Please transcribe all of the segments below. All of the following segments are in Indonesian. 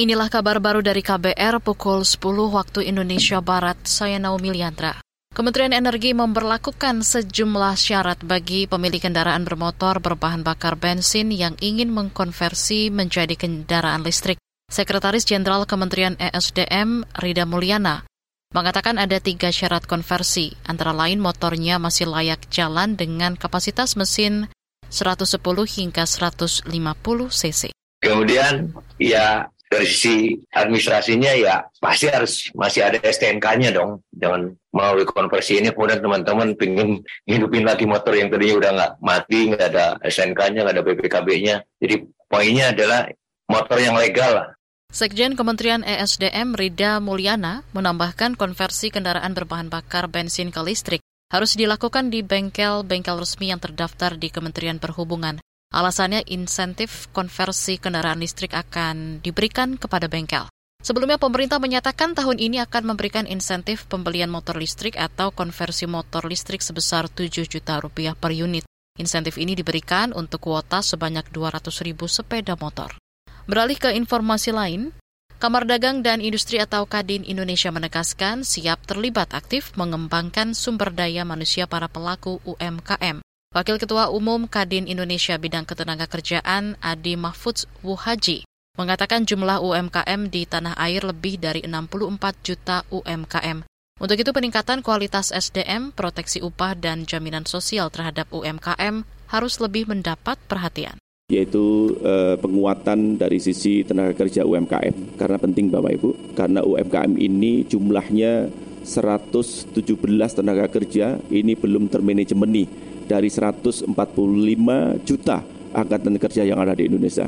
Inilah kabar baru dari KBR pukul 10 waktu Indonesia Barat. Saya Naomi Liandra. Kementerian Energi memperlakukan sejumlah syarat bagi pemilik kendaraan bermotor berbahan bakar bensin yang ingin mengkonversi menjadi kendaraan listrik. Sekretaris Jenderal Kementerian ESDM Rida Mulyana mengatakan ada tiga syarat konversi, antara lain motornya masih layak jalan dengan kapasitas mesin 110 hingga 150 cc. Kemudian ya dari sisi administrasinya ya pasti harus masih ada STNK-nya dong. Dengan melalui konversi ini kemudian teman-teman pengen hidupin lagi motor yang tadinya udah nggak mati nggak ada STNK-nya nggak ada BPKB-nya jadi poinnya adalah motor yang legal lah. Sekjen Kementerian ESDM Rida Mulyana menambahkan konversi kendaraan berbahan bakar bensin ke listrik harus dilakukan di bengkel-bengkel resmi yang terdaftar di Kementerian Perhubungan. Alasannya insentif konversi kendaraan listrik akan diberikan kepada bengkel. Sebelumnya pemerintah menyatakan tahun ini akan memberikan insentif pembelian motor listrik atau konversi motor listrik sebesar 7 juta rupiah per unit. Insentif ini diberikan untuk kuota sebanyak 200 ribu sepeda motor. Beralih ke informasi lain, Kamar Dagang dan Industri atau Kadin Indonesia menegaskan siap terlibat aktif mengembangkan sumber daya manusia para pelaku UMKM. Wakil Ketua Umum Kadin Indonesia Bidang Ketenaga Kerjaan Adi Mahfudz Wuhaji mengatakan jumlah UMKM di tanah air lebih dari 64 juta UMKM. Untuk itu peningkatan kualitas SDM, proteksi upah dan jaminan sosial terhadap UMKM harus lebih mendapat perhatian yaitu eh, penguatan dari sisi tenaga kerja UMKM. Karena penting Bapak Ibu, karena UMKM ini jumlahnya 117 tenaga kerja ini belum termanajemeni dari 145 juta angkatan kerja yang ada di Indonesia.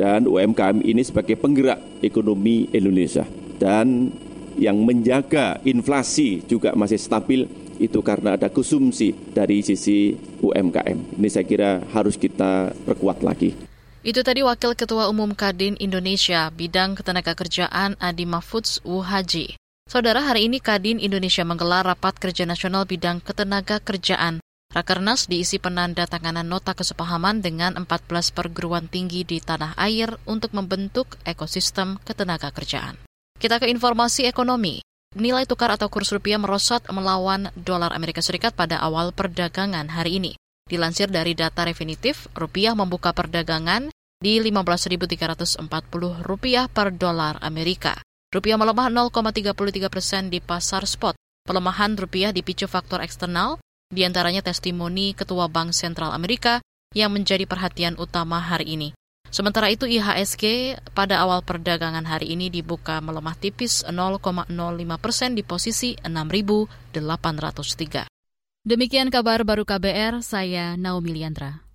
Dan UMKM ini sebagai penggerak ekonomi Indonesia. Dan yang menjaga inflasi juga masih stabil itu karena ada konsumsi dari sisi UMKM. Ini saya kira harus kita perkuat lagi. Itu tadi Wakil Ketua Umum Kadin Indonesia Bidang Ketenaga Kerjaan Adi Mahfudz Wuhaji. Saudara, hari ini Kadin Indonesia menggelar Rapat Kerja Nasional Bidang Ketenaga Kerjaan Rakernas diisi penanda tanganan nota kesepahaman dengan 14 perguruan tinggi di tanah air untuk membentuk ekosistem ketenaga kerjaan. Kita ke informasi ekonomi. Nilai tukar atau kurs rupiah merosot melawan dolar Amerika Serikat pada awal perdagangan hari ini. Dilansir dari data definitif, rupiah membuka perdagangan di 15.340 rupiah per dolar Amerika. Rupiah melemah 0,33 persen di pasar spot. Pelemahan rupiah dipicu faktor eksternal di antaranya testimoni Ketua Bank Sentral Amerika yang menjadi perhatian utama hari ini. Sementara itu IHSG pada awal perdagangan hari ini dibuka melemah tipis 0,05 persen di posisi 6.803. Demikian kabar baru KBR, saya Naomi Liandra.